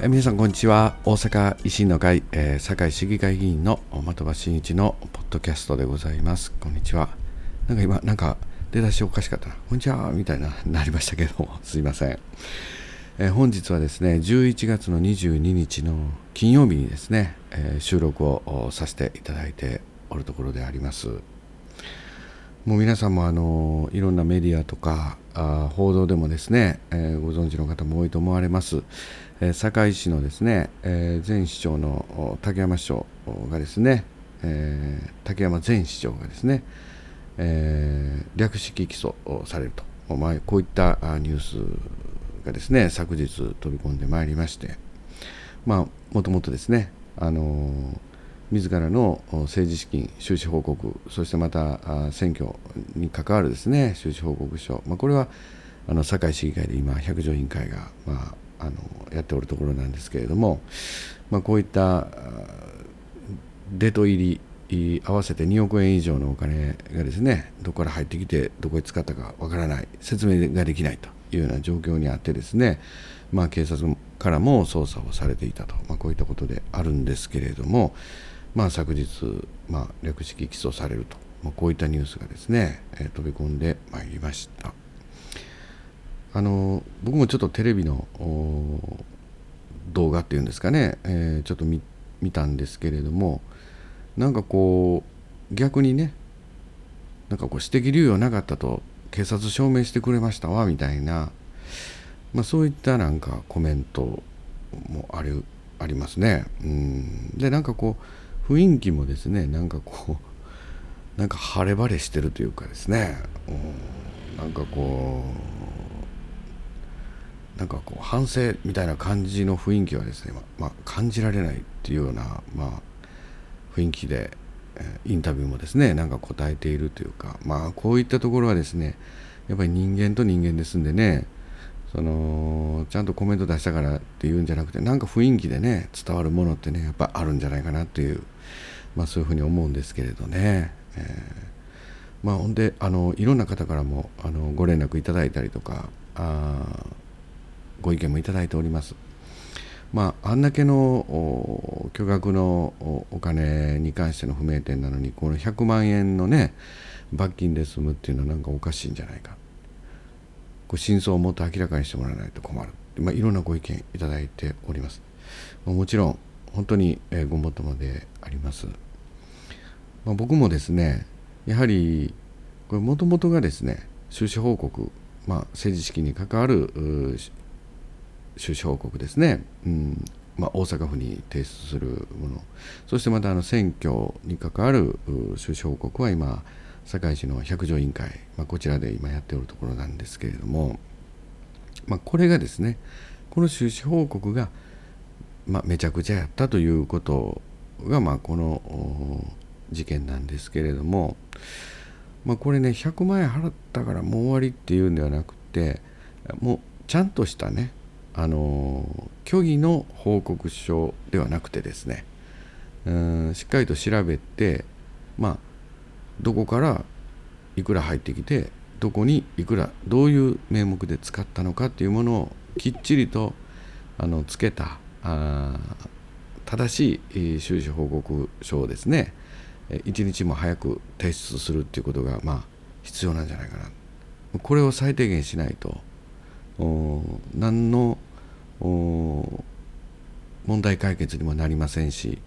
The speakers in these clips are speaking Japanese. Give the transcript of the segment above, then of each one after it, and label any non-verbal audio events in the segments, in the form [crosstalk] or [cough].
え皆さんこんにちは。大阪維新の会、えー、堺市議会議員の的場真一のポッドキャストでございます。こんにちは。なんか今なんか出だしおかしかったな。こんにちはみたいななりましたけども。[laughs] すいません、えー、本日はですね11月の22日の金曜日にですね、えー、収録をさせていただいておるところであります。もう皆さんもあのいろんなメディアとかあ報道でもですね、えー、ご存知の方も多いと思われます、えー、堺市のですね、えー、前市長の竹山市長がですね、えー、竹山前市長がですね、えー、略式起訴されると、まあ、こういったニュースがですね昨日飛び込んでまいりまして。まあもともとですねあのー自らの政治資金収支報告そしてまた選挙に関わるですね収支報告書、まあ、これはあの堺市議会で今百条委員会が、まあ、あのやっておるところなんですけれども、まあ、こういったデト入り合わせて2億円以上のお金がですねどこから入ってきてどこへ使ったかわからない説明ができないというような状況にあってですね、まあ、警察からも捜査をされていたと、まあ、こういったことであるんですけれども、まあ、昨日、まあ、略式起訴されると、まあ、こういったニュースがですね、えー、飛び込んでまいりました。あの僕もちょっとテレビの動画っていうんですかね、えー、ちょっと見たんですけれどもなんかこう逆にねなんかこう指摘理由はなかったと警察証明してくれましたわみたいな、まあ、そういったなんかコメントもあるありますね。うん。でなんかこう雰囲気もですねなんかこうなんか晴れ晴れしてるというかですね、うん、なんかこうなんかこう反省みたいな感じの雰囲気はですね、まあ、感じられないっていうような、まあ、雰囲気で、えインタビューもですねなんか答えているというかまあこういったところはですねやっぱり人間と人間ですんでねそのちゃんとコメント出したからっていうんじゃなくてなんか雰囲気でね伝わるものってねやっぱあるんじゃないかなっていう、まあ、そういうふうに思うんですけれどね、えー、まあほんであのいろんな方からもあのご連絡いただいたりとかあご意見もいただいております。まあ、あんだけの巨額のお金に関しての不明点なのにこの100万円のね罰金で済むっていうのはなんかおかしいんじゃないかこう真相をもっと明らかにしてもらわないと困る、まあ、いろんなご意見いただいております。もちろん本当に、えごもっともであります。まあ、僕もですねやはりこれもともとがですね収支報告、まあ、政治資金に関わる収支報告ですね、うんまあ、大阪府に提出するものそしてまたあの選挙に関わる収支報告は今堺市の百条委員会、まあ、こちらで今やっておるところなんですけれども、まあ、これがですねこの収支報告が、まあ、めちゃくちゃやったということが、まあ、この事件なんですけれども、まあ、これね100万円払ったからもう終わりっていうんではなくてもうちゃんとしたねあの虚偽の報告書ではなくてですねうんしっかりと調べてまあどこからいくら入ってきてどこにいくらどういう名目で使ったのかっていうものをきっちりとあのつけたあ正しい収支報告書をですね一日も早く提出するっていうことがまあ必要なんじゃないかな。これを最低限しないと何の問題解決にもなりませんし、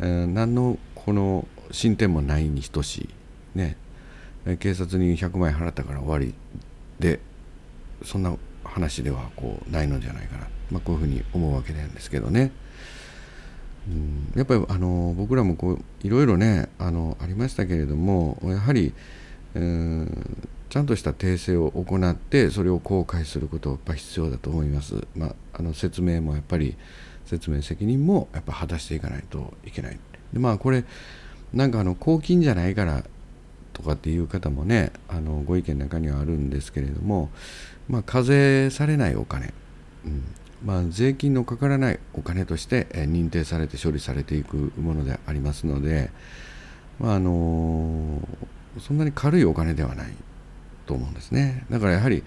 えー、何のこの進展もないに等しいね警察に100万円払ったから終わりでそんな話ではこうないのじゃないかな、まあ、こういうふうに思うわけなんですけどね。うん、やっぱりあの僕らもこういろいろねあのありましたけれどもやはり、うん、ちゃんとした訂正を行ってそれを公開することはやっぱ必要だと思います。まあ、あの説明もやっぱり説明責任もやっぱ果たしていかないといけない。でまあこれなんかあの公金じゃないからとかっていう方もねあのご意見の中にはあるんですけれども、まあ、課税されないお金、うん。まあ、税金のかからないお金として認定されて処理されていくものでありますので、まあ、あのそんなに軽いお金ではないと思うんですね。だからやはり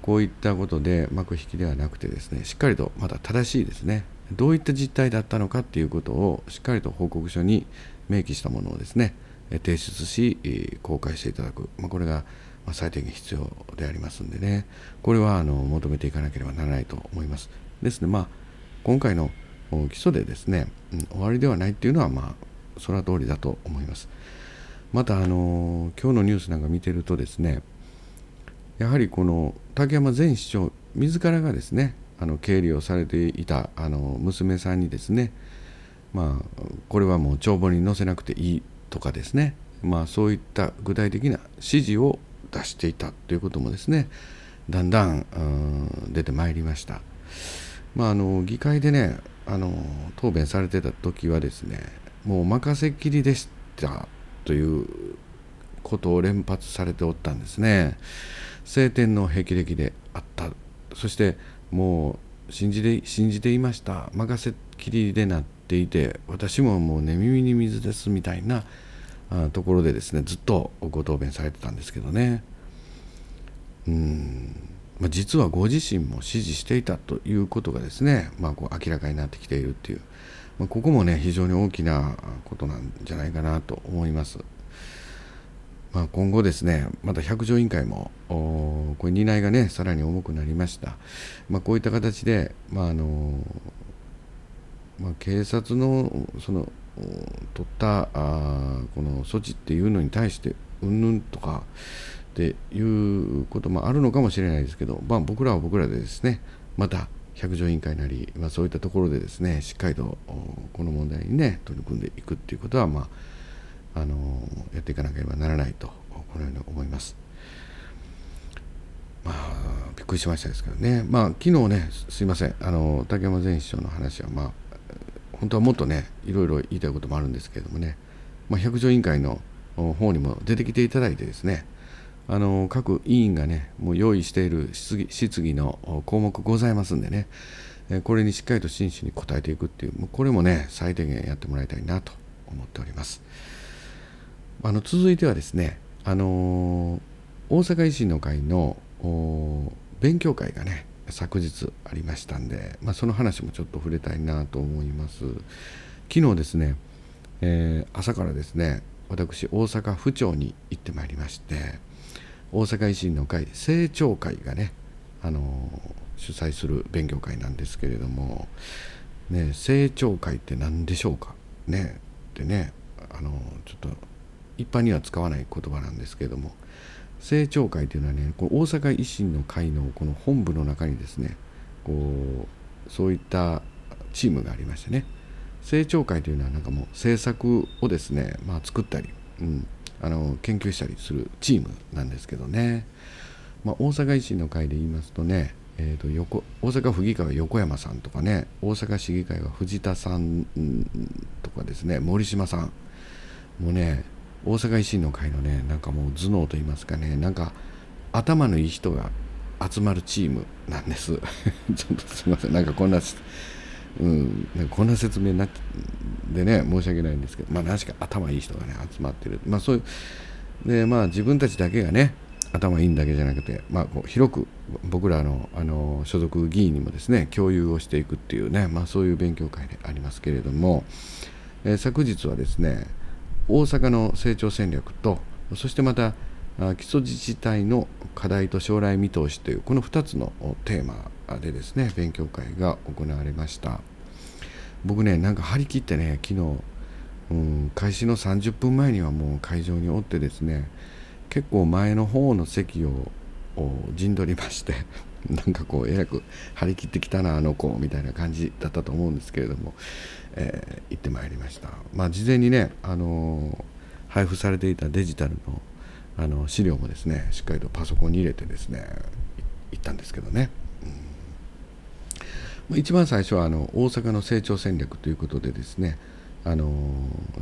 こういったことで幕引きではなくてですねしっかりとまた正しいですね。どういった実態だったのかっていうことをしっかりと報告書に明記したものをですね提出し公開していただく、まあ、これが最低限必要でありますんでね。これはあの求めていかなければならないと思います。ですねまあ今回の基礎でですね、終わりではないっていうのはまあその通りだと思います。またあの今日のニュースなんか見てるとですねやはりこの竹山前市長自らがですねあの経理をされていたあの娘さんにですねまあこれはもう帳簿に載せなくていいとかですねまあそういった具体的な指示を出していたということもですねだんだん出てまいりました。まあ、あの議会でねあの答弁されてた時はですねもう任せきりでしたということを連発されておったんですね。晴天の霹靂であったそしてもう信じて信じていました任せきりでなていて私ももう寝耳に水ですみたいなところでですねずっとご答弁されてたんですけどねうん、まあ、実はご自身も支持していたということがですね、まあ、こう明らかになってきているっていう、まあ、ここもね非常に大きなことなんじゃないかなと思います。まあ、今後ですね、また百条委員会も、これ担いがね、さらに重くなりました。まあ、こういった形で、まああのまあ、警察のその取ったあこの措置っていうのに対して、うんぬんとかっていうこともあるのかもしれないですけど、まあ、僕らは僕らでですね、また百条委員会なり、まあ、そういったところでですね、しっかりとこの問題にね、取り組んでいくっていうことは、まあ、あのやっていかなければならないとこのように思います。まあ、びっくりしましたですけどね、まあ、昨日ね、すいません、あの竹山前市長の話は、まあ、本当はもっとね、いろいろ言いたいこともあるんですけれどもね、まあ、百条委員会の方にも出てきていただいてですね、あの各委員がね、もう用意している質疑質疑の項目ございますんでね、これにしっかりと真摯に答えていくっていう、これもね、最低限やってもらいたいなと思っております。あの続いてはですね、あの大阪維新の会の勉強会がね昨日ありましたんで、まあ、その話もちょっと触れたいなと思います昨日ですね、えー、朝からですね私大阪府庁に行ってまいりまして大阪維新の会政調会がね、あの主催する勉強会なんですけれども、ね、政調会って何でしょうかねでねあのちょっと一般には使わない言葉なんですけれども政調会というのはねこの大阪維新の会のこの本部の中にですねこうそういったチームがありましてね。政調会というのはなんかもう政策をですね、まあ、作ったり、うん、あの研究したりするチームなんですけどね、まあ、大阪維新の会で言いますとね、えー、と横大阪府議会は横山さんとかね大阪市議会は藤田さんとかですね森島さんもね大阪維新の会のねなんかもう頭脳といいますかねなんか頭のいい人が集まるチームなんです。[laughs] ちょっとすみません。なんかこんなうん、なんかこんな説明なでね申し訳ないんですけど。まあ何しか頭いい人がね集まってる。まあそういうでまあ自分たちだけがね頭いいんだけじゃなくて、まあ、こう広く僕らのあの所属議員にもですね共有をしていくっていうね、まあ、そういう勉強会でありますけれども、えー、昨日はですね大阪の成長戦略とそしてまた基礎自治体の課題と将来見通しというこの2つのテーマでですね勉強会が行われました。僕ねなんか張り切ってね昨日、うん、開始の30分前にはもう会場におってですね結構前の方の席を陣取りましてなんかこうえらく張り切ってきたなあの子みたいな感じだったと思うんですけれども、えー、行ってまいりました。まあ事前にね、あのー、配布されていたデジタルのあの資料もですねしっかりとパソコンに入れてですね行ったんですけどね、うん、一番最初はあの大阪の成長戦略ということでですねあの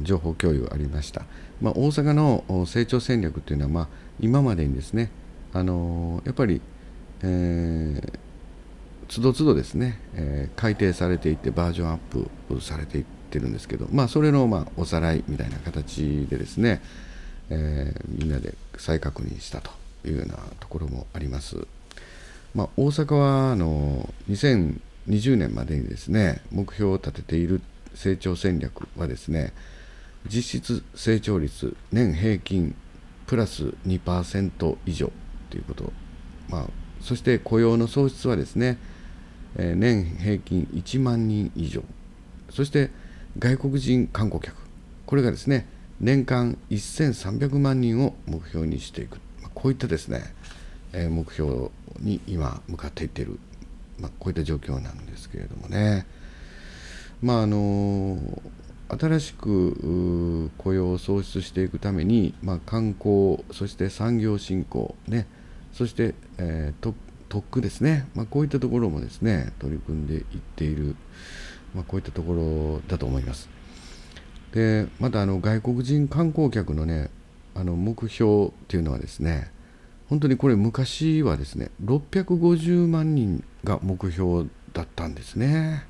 情報共有ありました、まあ、大阪の成長戦略というのは、まあ、今までにですねあのやっぱりえー、つどつどですね、えー、改定されていってバージョンアップされていってるんですけど、まあ、それのまあおさらいみたいな形でですね、えー、みんなで再確認したというようなところもあります。まあ、大阪はあの2020年までにですね目標を立てている成長戦略はですね実質成長率年平均プラス2%以上ということ、まあ、そして雇用の創出はですね、え年平均1万人以上。そして外国人観光客。これがですね年間1300万人を目標にしていく、ま、こういったですね、え目標に今向かっていっている、ま、こういった状況なんですけれどもね。まああの新しく雇用を創出していくために、まあ、観光そして産業振興ね。そして、えー、特区ですね、まあ、こういったところもですね取り組んでいっている、まあ、こういったところだと思います。でまたあの外国人観光客のねあの目標っていうのはですね本当にこれ昔はですね650万人が目標だったんですね。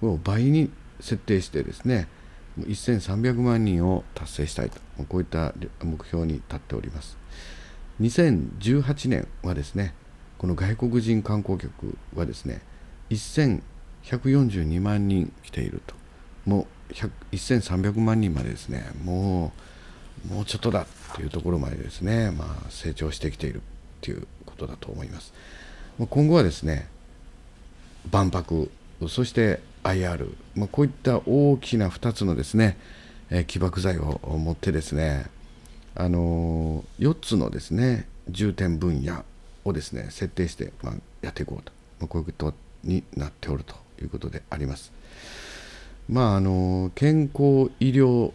こ倍に設定してですね1300万人を達成したいとこういった目標に立っております。2018年はですねこの外国人観光客はですね1142万人来ていると。もう1300万人までですねもうもうちょっとだっていうところまでですね、まあ、成長してきているっていうことだと思います。今後はですね万博そして IR、まあ、こういった大きな2つのですね、起爆剤を持ってですねあの、4つのですね重点分野をですね設定して、まあ、やっていこうと、まあ、こういうことになっておるということであります。まああの健康医療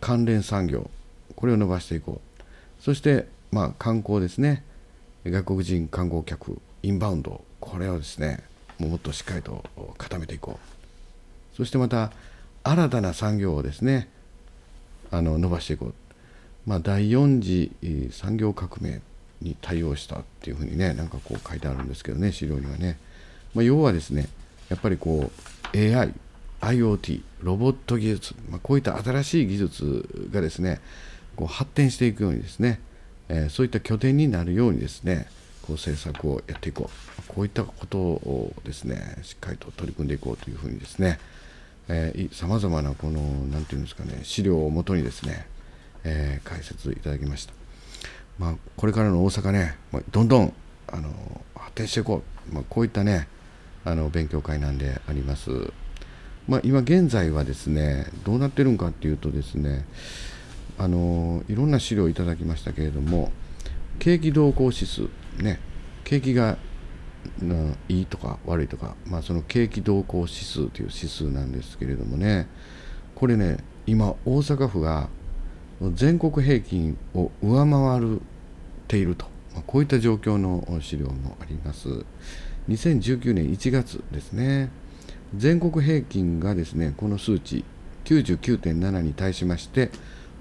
関連産業これを伸ばしていこう。そしてまあ観光ですね外国人観光客インバウンドこれをですねもっとしっかりと固めていこう。そしてまた新たな産業をですねあの伸ばしていこう、まあ、第4次産業革命に対応したっていうふうにねなんかこう書いてあるんですけどね資料にはね、まあ、要はですねやっぱりこう AI IoT ロボット技術、まあ、こういった新しい技術がですねこう発展していくようにですね、えー、そういった拠点になるようにですねこう政策をやっていこう。こういったことをですねしっかりと取り組んでいこうというふうにですねさまざまなこの何て言うんですかね資料をもとにですね、えー、解説いただきました。まあ、これからの大阪ね、まあ、どんどんあの発展していこう、まあ、こういったねあの勉強会なんであります。まあ、今現在はですねどうなってるんかっていうとですねあのいろんな資料をいただきましたけれども景気動向指数ね景気がいいとか悪いとか、まあ、その景気動向指数という指数なんですけれどもねこれね今大阪府が全国平均を上回っていると、まあ、こういった状況の資料もあります。2019年1月ですね。全国平均がですねこの数値99.7に対しまして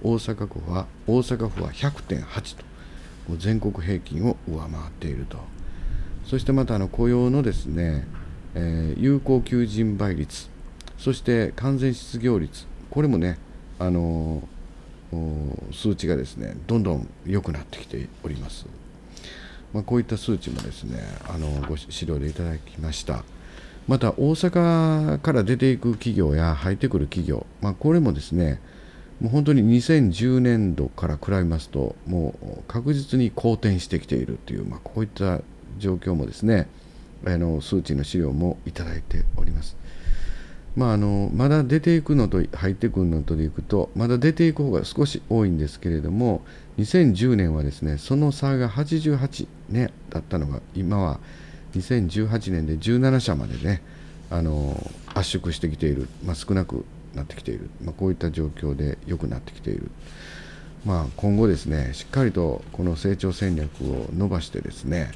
大阪府は大阪府は100.8と。全国平均を上回っていると。そしてまたあの雇用のですね、えー、有効求人倍率。そして完全失業率。これもねあの数値がですねどんどん良くなってきております。まあ、こういった数値もですねあのご資料でいただきました。また大阪から出ていく企業や入ってくる企業、まあ、これもですねもう本当に2010年度から比べますともう確実に好転してきているという、まあ、こういった状況もですねあの数値の資料もいただいております。まあ、あのまだ出ていくのと入ってくるのとでいくとまだ出ていく方が少し多いんですけれども2010年はですねその差が88、ね、だったのが今は2018年で17社までねあの圧縮してきている、まあ、少なくなってきている、まあ、こういった状況で良くなってきている、まあ、今後ですねしっかりとこの成長戦略を伸ばしてですね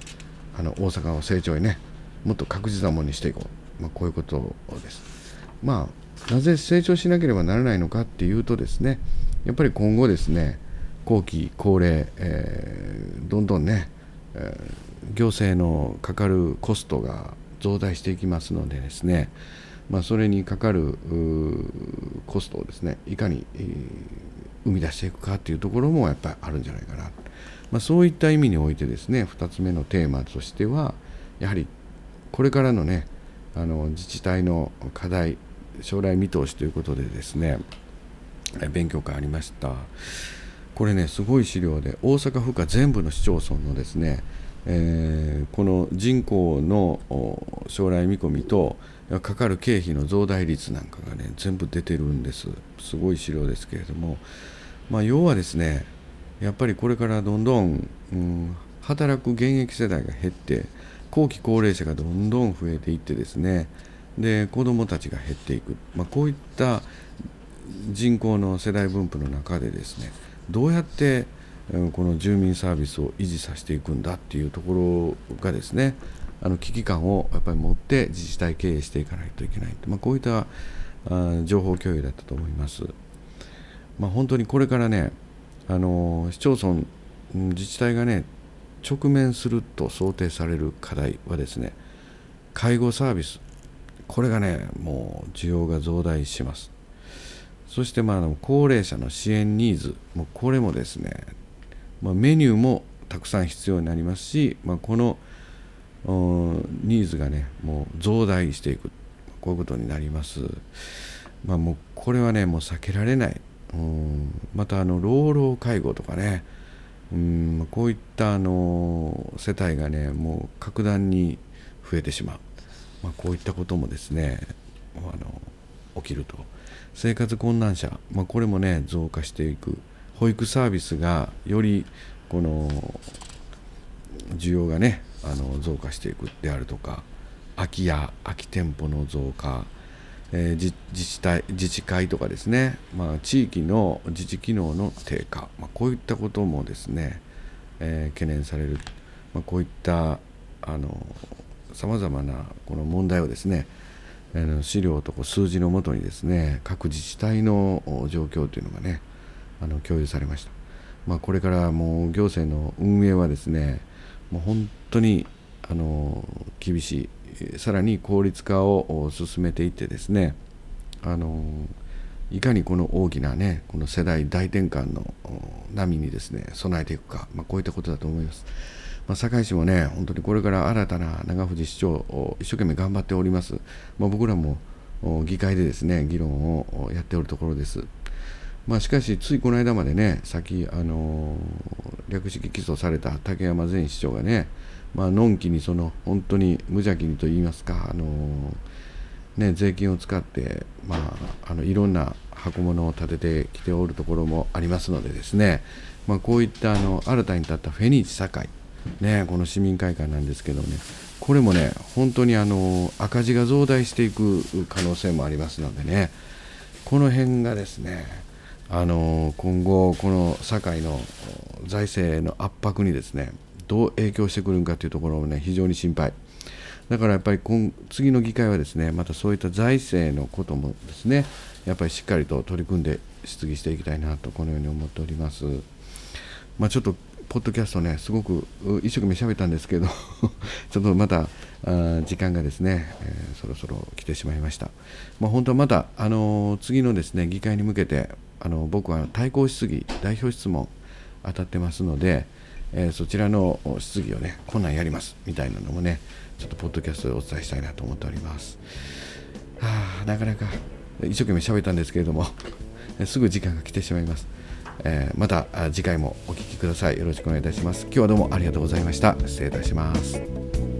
あの大阪を成長にねもっと確実なものにしていこう、まあ、こういうことです。まあなぜ成長しなければならないのかっていうとですねやっぱり今後ですね後期高齢、えー、どんどんね、えー行政のかかるコストが増大していきますのでですね、まあ、それにかかるコストをですねいかに、えー、生み出していくかというところもやっぱりあるんじゃないかな、まあ、そういった意味においてですね2つ目のテーマとしてはやはりこれからのねあの自治体の課題将来見通しということでですね勉強会ありました。これねすごい資料で大阪府下全部の市町村のですね、えー、この人口の将来見込みとかかる経費の増大率なんかがね全部出てるんです。すごい資料ですけれども、まあ、要はですねやっぱりこれからどんどん、うん、働く現役世代が減って後期高齢者がどんどん増えていってですねで子どもたちが減っていく、まあ、こういった人口の世代分布の中でですねどうやってこの住民サービスを維持させていくんだっていうところがですねあの危機感をやっぱり持って自治体経営していかないといけないまあ、こういった情報共有だったと思います。まあ、本当にこれからねあの市町村自治体がね直面すると想定される課題はですね介護サービス。これがねもう需要が増大します。そしてまあ高齢者の支援ニーズ。もうこれもですね、まあ、メニューもたくさん必要になりますし、まあ、このニーズがねもう増大していく。こういうことになります。まあもうこれはねもう避けられない。うん。またあの老老介護とかねうんこういったあの世帯がねもう格段に増えてしまう、まあ、こういったこともですねあの起きると。生活困難者、まあ、これもね増加していく。保育サービスがよりこの需要がねあの増加していくであるとか空き家空き店舗の増加えー、自治体自治会とかですね、まあ、地域の自治機能の低下、まあ、こういったこともですね、えー、懸念される、まあ、こういったさまざまなこの問題をですね、えー、資料と数字のもとにですね各自治体の状況というのがねあの共有されました、まあ、これからもう行政の運営はですねもう本当にあの厳しい。さらに効率化を進めていってですねあのいかにこの大きなねこの世代大転換の波にですね備えていくか、まあ、こういったことだと思います。まあ、堺市もね本当にこれから新たな長藤市長を一生懸命頑張っております。まあ、僕らも議会でですね議論をやっておるところです。まあ、しかし、ついこの間までね、先、あの略式起訴された竹山前市長がね、まあのんきにその本当に無邪気にと言いますか、あのね、税金を使って、まあ、あのいろんな箱物を立ててきておるところもありますのでですね、まあ、こういったあの新たに立ったフェニーチ堺、ね、この市民会館なんですけどね。これもね本当にあの赤字が増大していく可能性もありますのでね。この辺がですねあの今後この堺の財政の圧迫にですねどう影響してくるかというところをね非常に心配だからやっぱり今次の議会はですねまたそういった財政のこともですねやっぱりしっかりと取り組んで質疑していきたいなとこのように思っております。まあ、ちょっとポッドキャストねすごく一生懸命喋ったんですけど [laughs] ちょっとまた時間がですね、えー、そろそろ来てしまいました。まあ、本当はまた、あのー、次のですね議会に向けてあの僕は対抗質疑代表質問当たってますので、えー、そちらの質疑をねこんなんやりますみたいなのもねちょっとポッドキャストでお伝えしたいなと思っております。はあなかなか一生懸命喋ったんですけれども [laughs] すぐ時間が来てしまいます、えー、また次回もお聴きください。よろしくお願いいたします。今日はどうもありがとうございました。失礼いたします。